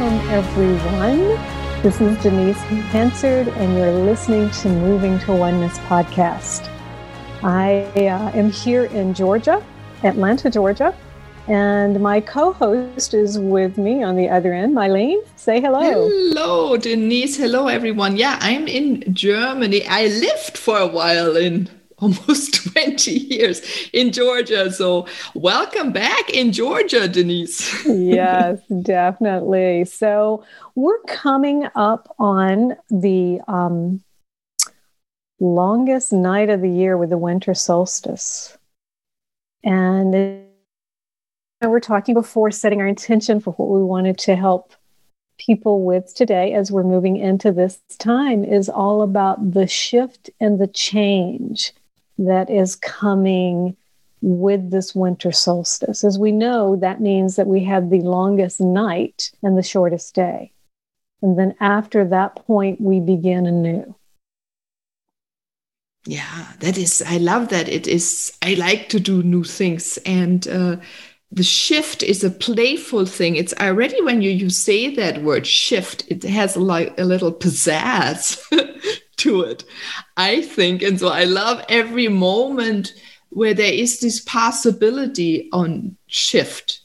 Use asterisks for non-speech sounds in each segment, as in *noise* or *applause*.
Welcome, everyone. This is Denise Hansard, and you're listening to Moving to Oneness podcast. I uh, am here in Georgia, Atlanta, Georgia, and my co host is with me on the other end. Mylene, say hello. Hello, Denise. Hello, everyone. Yeah, I'm in Germany. I lived for a while in *laughs* almost 20 years in Georgia. So, welcome back in Georgia, Denise. *laughs* yes, definitely. So, we're coming up on the um, longest night of the year with the winter solstice. And we're talking before setting our intention for what we wanted to help people with today as we're moving into this time is all about the shift and the change that is coming with this winter solstice. As we know, that means that we have the longest night and the shortest day. And then after that point, we begin anew. Yeah, that is, I love that. It is, I like to do new things. And uh, the shift is a playful thing. It's already when you, you say that word shift, it has like a little pizzazz *laughs* to it, I think. And so I love every moment where there is this possibility on shift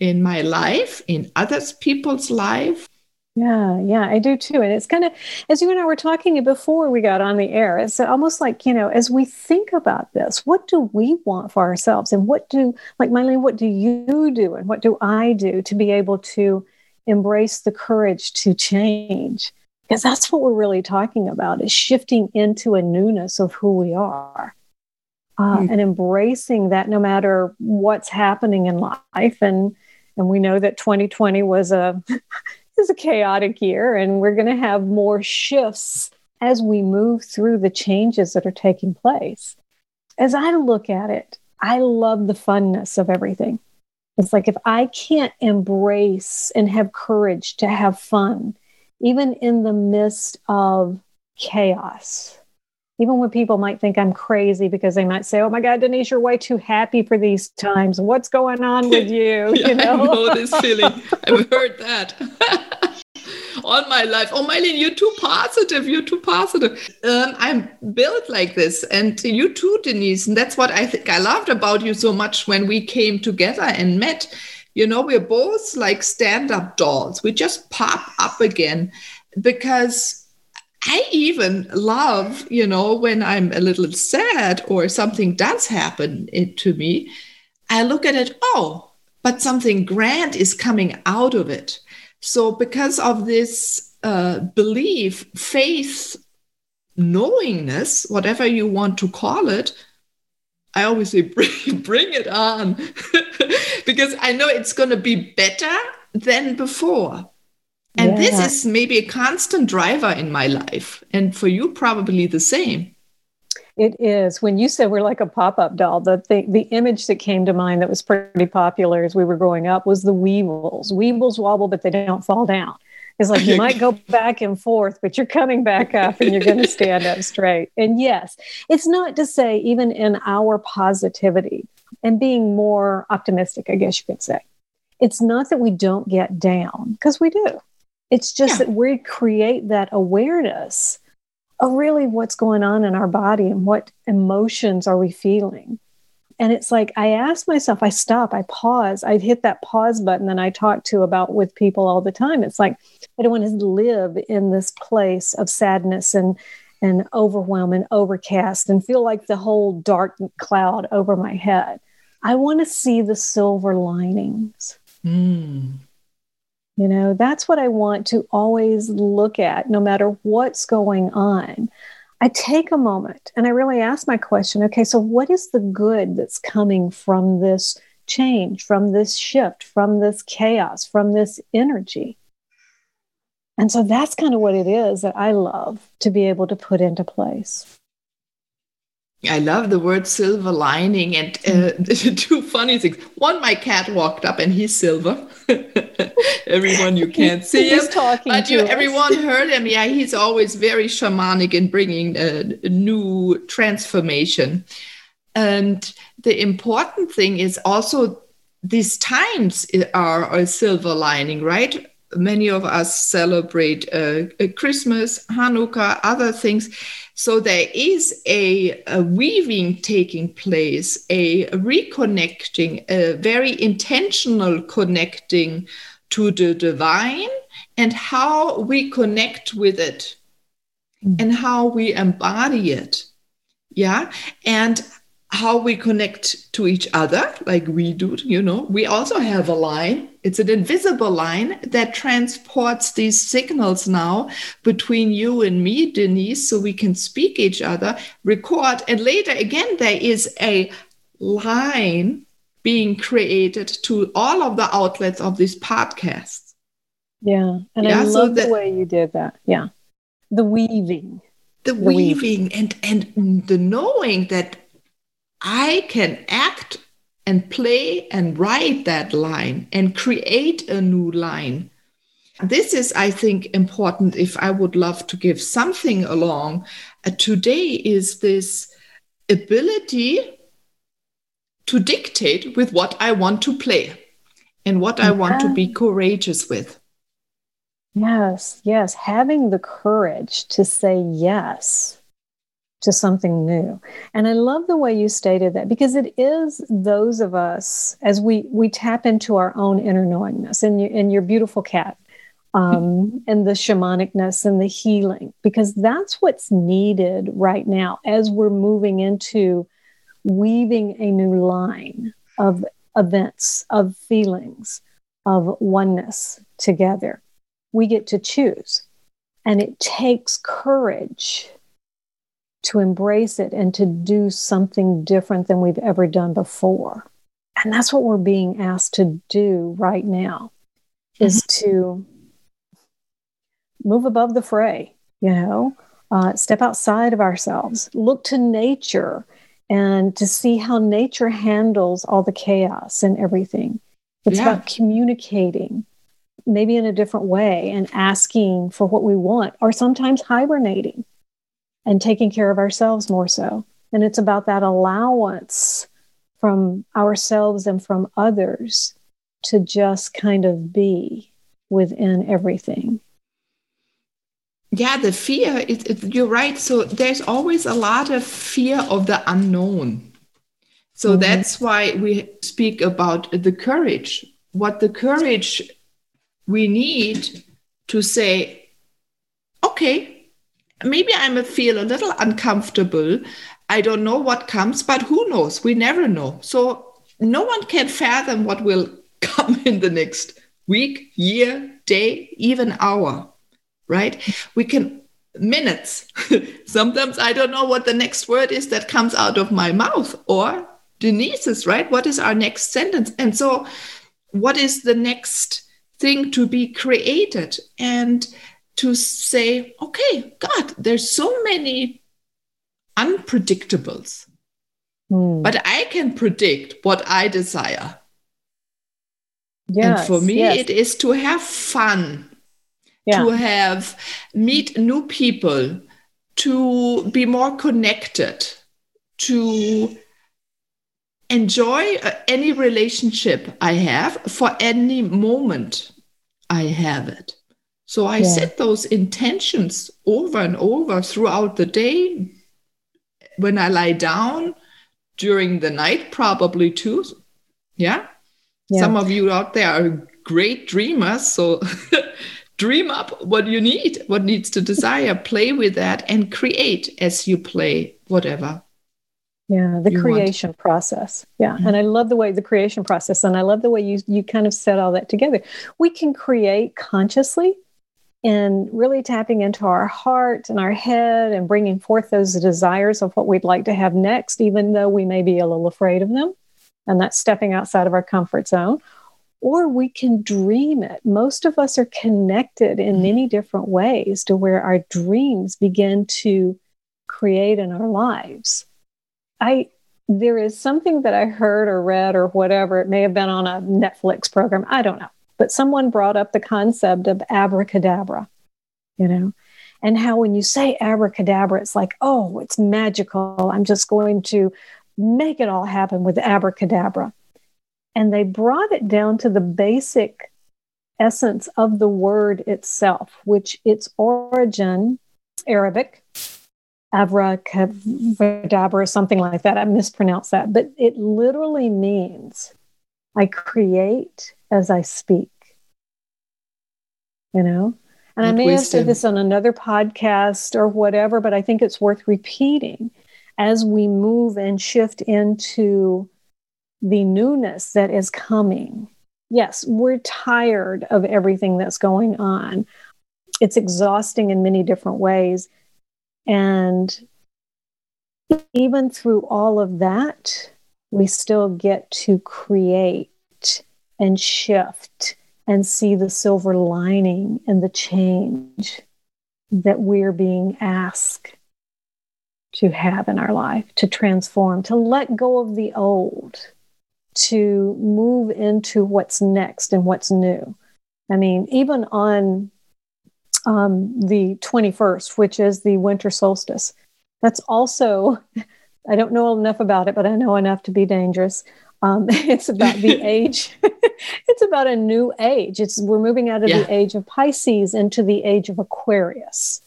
in my life, in others people's life. Yeah, yeah, I do too. And it's kind of, as you and I were talking before we got on the air, it's almost like, you know, as we think about this, what do we want for ourselves? And what do, like Mylene, what do you do? And what do I do to be able to embrace the courage to change? Because that's what we're really talking about is shifting into a newness of who we are uh, mm-hmm. and embracing that no matter what's happening in life. And and we know that 2020 was a *laughs* is a chaotic year and we're going to have more shifts as we move through the changes that are taking place. As i look at it i love the funness of everything. It's like if i can't embrace and have courage to have fun even in the midst of chaos. Even when people might think I'm crazy because they might say, "Oh my God, Denise, you're way too happy for these times. What's going on with you?" *laughs* yeah, you know? I know this *laughs* feeling. I've heard that *laughs* all my life. Oh, Mylene, you're too positive. You're too positive. Um, I'm built like this, and you too, Denise. And that's what I think I loved about you so much when we came together and met you know, we're both like stand up dolls. We just pop up again because I even love, you know, when I'm a little sad or something does happen to me, I look at it, oh, but something grand is coming out of it. So, because of this uh, belief, faith, knowingness, whatever you want to call it, I always *laughs* say, bring, bring it on, *laughs* because I know it's going to be better than before. And yeah. this is maybe a constant driver in my life. And for you, probably the same. It is. When you said we're like a pop up doll, the, thing, the image that came to mind that was pretty popular as we were growing up was the Weebles. Weebles wobble, but they don't fall down. It's like *laughs* you might go back and forth, but you're coming back up and you're going to stand up straight. And yes, it's not to say, even in our positivity and being more optimistic, I guess you could say, it's not that we don't get down, because we do. It's just yeah. that we create that awareness of really what's going on in our body and what emotions are we feeling. And it's like I ask myself, I stop, I pause, I hit that pause button that I talk to about with people all the time. It's like I don't want to live in this place of sadness and and overwhelm and overcast and feel like the whole dark cloud over my head. I want to see the silver linings. Mm. You know, that's what I want to always look at, no matter what's going on. I take a moment and I really ask my question okay, so what is the good that's coming from this change, from this shift, from this chaos, from this energy? And so that's kind of what it is that I love to be able to put into place. I love the word silver lining and uh, *laughs* two funny things. One, my cat walked up and he's silver. *laughs* everyone you *laughs* can't see he's him, talking but you, us. everyone heard him. Yeah, he's always very shamanic in bringing a, a new transformation. And the important thing is also these times are a silver lining, right? Many of us celebrate uh, Christmas, Hanukkah, other things so there is a, a weaving taking place, a reconnecting, a very intentional connecting to the divine and how we connect with it mm. and how we embody it. Yeah. And how we connect to each other, like we do, you know, we also have a line. It's an invisible line that transports these signals now between you and me, Denise, so we can speak each other, record, and later again, there is a line being created to all of the outlets of these podcasts. Yeah. And yeah, I love so the way you did that. Yeah. The weaving. The, the weaving, weaving and and the knowing that I can act and play and write that line and create a new line. This is, I think, important if I would love to give something along. Uh, today is this ability to dictate with what I want to play and what I want to be courageous with. Yes, yes. Having the courage to say yes to something new. And I love the way you stated that because it is those of us as we we tap into our own inner knowingness and you, and your beautiful cat um, *laughs* and the shamanicness and the healing because that's what's needed right now as we're moving into weaving a new line of events of feelings of oneness together we get to choose and it takes courage to embrace it and to do something different than we've ever done before. And that's what we're being asked to do right now is mm-hmm. to move above the fray, you know, uh, step outside of ourselves, look to nature and to see how nature handles all the chaos and everything. It's yeah. about communicating, maybe in a different way, and asking for what we want, or sometimes hibernating and taking care of ourselves more so. And it's about that allowance from ourselves and from others to just kind of be within everything. Yeah, the fear, it, it, you're right. So there's always a lot of fear of the unknown. So mm-hmm. that's why we speak about the courage. What the courage we need to say, okay, maybe I'm feel a little uncomfortable. I don't know what comes, but who knows? We never know. So no one can fathom what will *laughs* come in the next week, year, day, even hour, right? We can minutes. *laughs* Sometimes I don't know what the next word is that comes out of my mouth or Denise's, right? What is our next sentence? And so, what is the next thing to be created? And to say, okay, God, there's so many unpredictables, mm. but I can predict what I desire. Yes, and for me, yes. it is to have fun, yeah. to have meet new people, to be more connected, to enjoy uh, any relationship I have for any moment I have it. So I yeah. set those intentions over and over throughout the day. When I lie down during the night, probably too. Yeah. yeah. Some of you out there are great dreamers. So *laughs* dream up what you need, what needs to desire, play with that and create as you play whatever. Yeah, the creation want. process. Yeah. Mm-hmm. And I love the way the creation process and I love the way you you kind of set all that together. We can create consciously and really tapping into our heart and our head and bringing forth those desires of what we'd like to have next even though we may be a little afraid of them. And that's stepping outside of our comfort zone. Or we can dream it. Most of us are connected in mm-hmm. many different ways to where our dreams begin to create in our lives. I there is something that I heard or read or whatever, it may have been on a Netflix program, I don't know. But someone brought up the concept of abracadabra, you know, and how when you say abracadabra, it's like, oh, it's magical. I'm just going to make it all happen with abracadabra. And they brought it down to the basic essence of the word itself, which its origin, Arabic, abracadabra, something like that. I mispronounced that, but it literally means I create as I speak. You know? And I may wisdom. have said this on another podcast or whatever, but I think it's worth repeating as we move and shift into the newness that is coming. Yes, we're tired of everything that's going on. It's exhausting in many different ways. And even through all of that, we still get to create and shift and see the silver lining and the change that we're being asked to have in our life, to transform, to let go of the old, to move into what's next and what's new. I mean, even on um, the 21st, which is the winter solstice. That's also, *laughs* I don't know enough about it, but I know enough to be dangerous. Um, *laughs* it's about the *laughs* age. *laughs* it's about a new age. It's we're moving out of yeah. the age of Pisces into the age of Aquarius,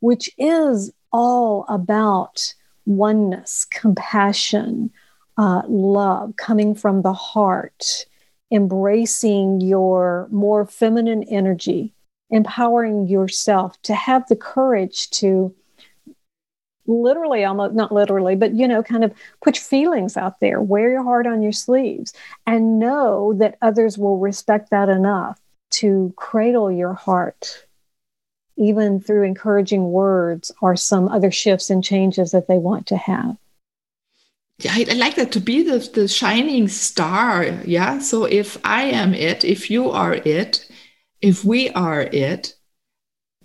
which is all about oneness, compassion, uh, love coming from the heart, embracing your more feminine energy, empowering yourself to have the courage to literally almost not literally but you know kind of put your feelings out there wear your heart on your sleeves and know that others will respect that enough to cradle your heart even through encouraging words or some other shifts and changes that they want to have yeah, I, like that to be the, the shining star. Yeah. So if I am it, if you are it, if we are it,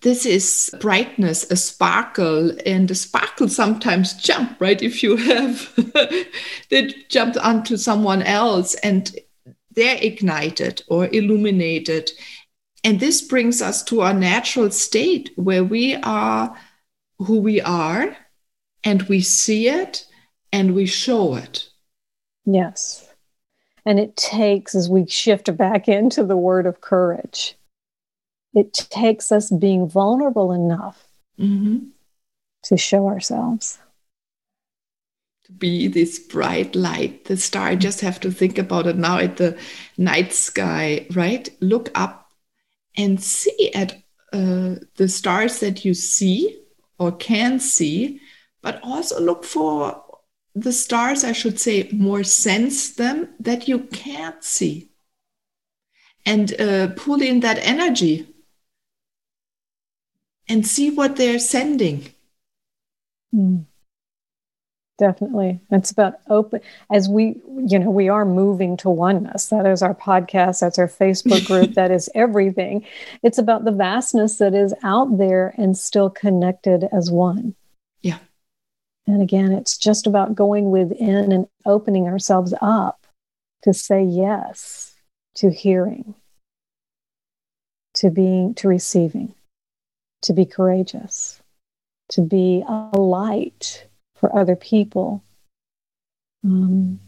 this is brightness, a sparkle, and the sparkle sometimes jump, right? If you have *laughs* they jumped onto someone else and they're ignited or illuminated. And this brings us to our natural state where we are who we are and we see it and we show it. Yes. And it takes, as we shift back into the word of courage, it takes us being vulnerable enough mm-hmm. to show ourselves. To be this bright light the star I just have to think about it now at the night sky right? Look up and see at uh, the stars that you see or can see but also look for the stars i should say more sense them that you can't see. And uh, pull in that energy and see what they're sending. Mm. Definitely. It's about open as we, you know, we are moving to oneness. That is our podcast, that's our Facebook group, *laughs* that is everything. It's about the vastness that is out there and still connected as one. Yeah. And again, it's just about going within and opening ourselves up to say yes to hearing, to being, to receiving to be courageous, to be a light for other people. Um,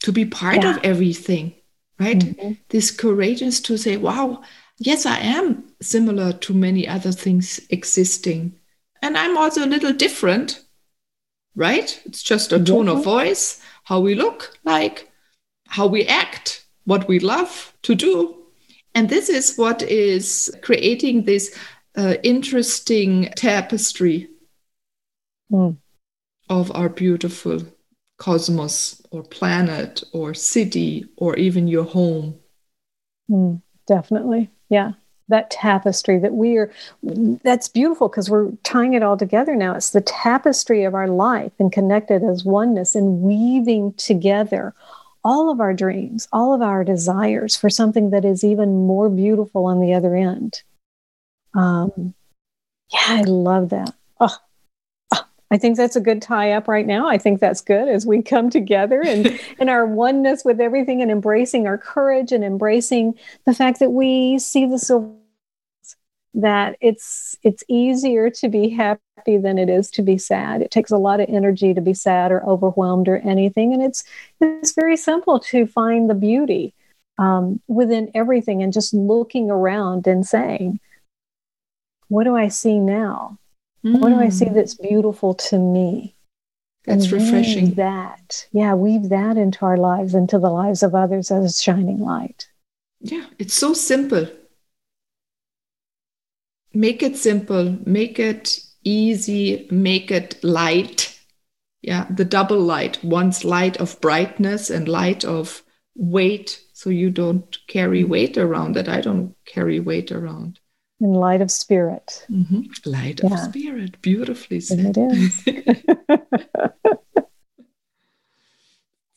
to be part yeah. of everything, right? Mm-hmm. This courageous to say, wow, yes, I am similar to many other things existing. And I'm also a little different, right? It's just a tone of voice, how we look like, how we act, what we love to do. And this is what is creating this uh, interesting tapestry mm. of our beautiful cosmos or planet or city or even your home. Mm, definitely. Yeah. That tapestry that we are, that's beautiful because we're tying it all together now. It's the tapestry of our life and connected as oneness and weaving together all of our dreams, all of our desires for something that is even more beautiful on the other end. Um, yeah, I love that. Oh, oh, I think that's a good tie up right now. I think that's good as we come together and *laughs* in our oneness with everything and embracing our courage and embracing the fact that we see the silver that it's it's easier to be happy than it is to be sad. It takes a lot of energy to be sad or overwhelmed or anything, and it's it's very simple to find the beauty um, within everything and just looking around and saying, "What do I see now? Mm. What do I see hmm. that's beautiful to me?" That's and refreshing. That yeah, weave that into our lives, into the lives of others as a shining light. Yeah, it's so simple make it simple, make it easy, make it light. Yeah, the double light. One's light of brightness and light of weight. So you don't carry weight around that. I don't carry weight around. And light of spirit. Mm-hmm. Light yeah. of spirit. Beautifully said. It is.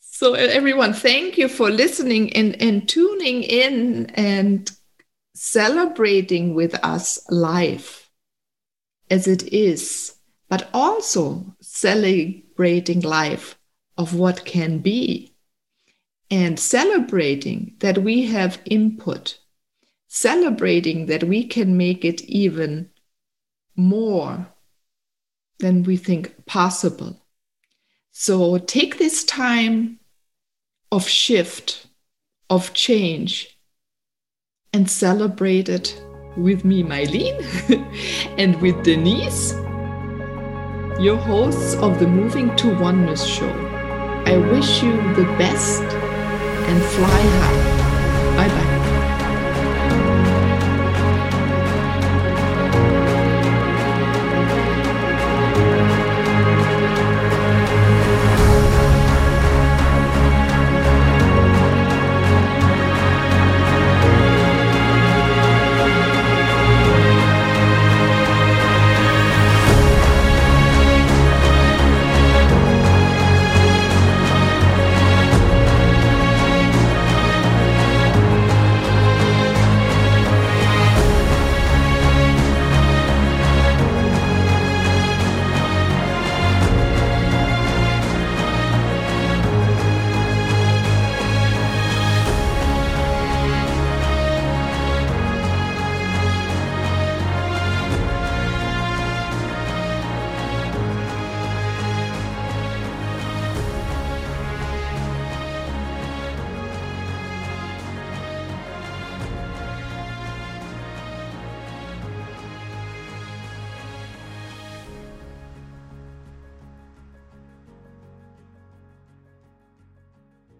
*laughs* so everyone, thank you for listening and, and tuning in and celebrating with us life as it is, but also celebrating life of what can be and celebrating that we have input, celebrating that we can make it even more than we think possible. So take this time of shift, of change, and celebrate it with me, Mylene, *laughs* and with Denise, your hosts of the Moving to Oneness show. I wish you the best and fly high.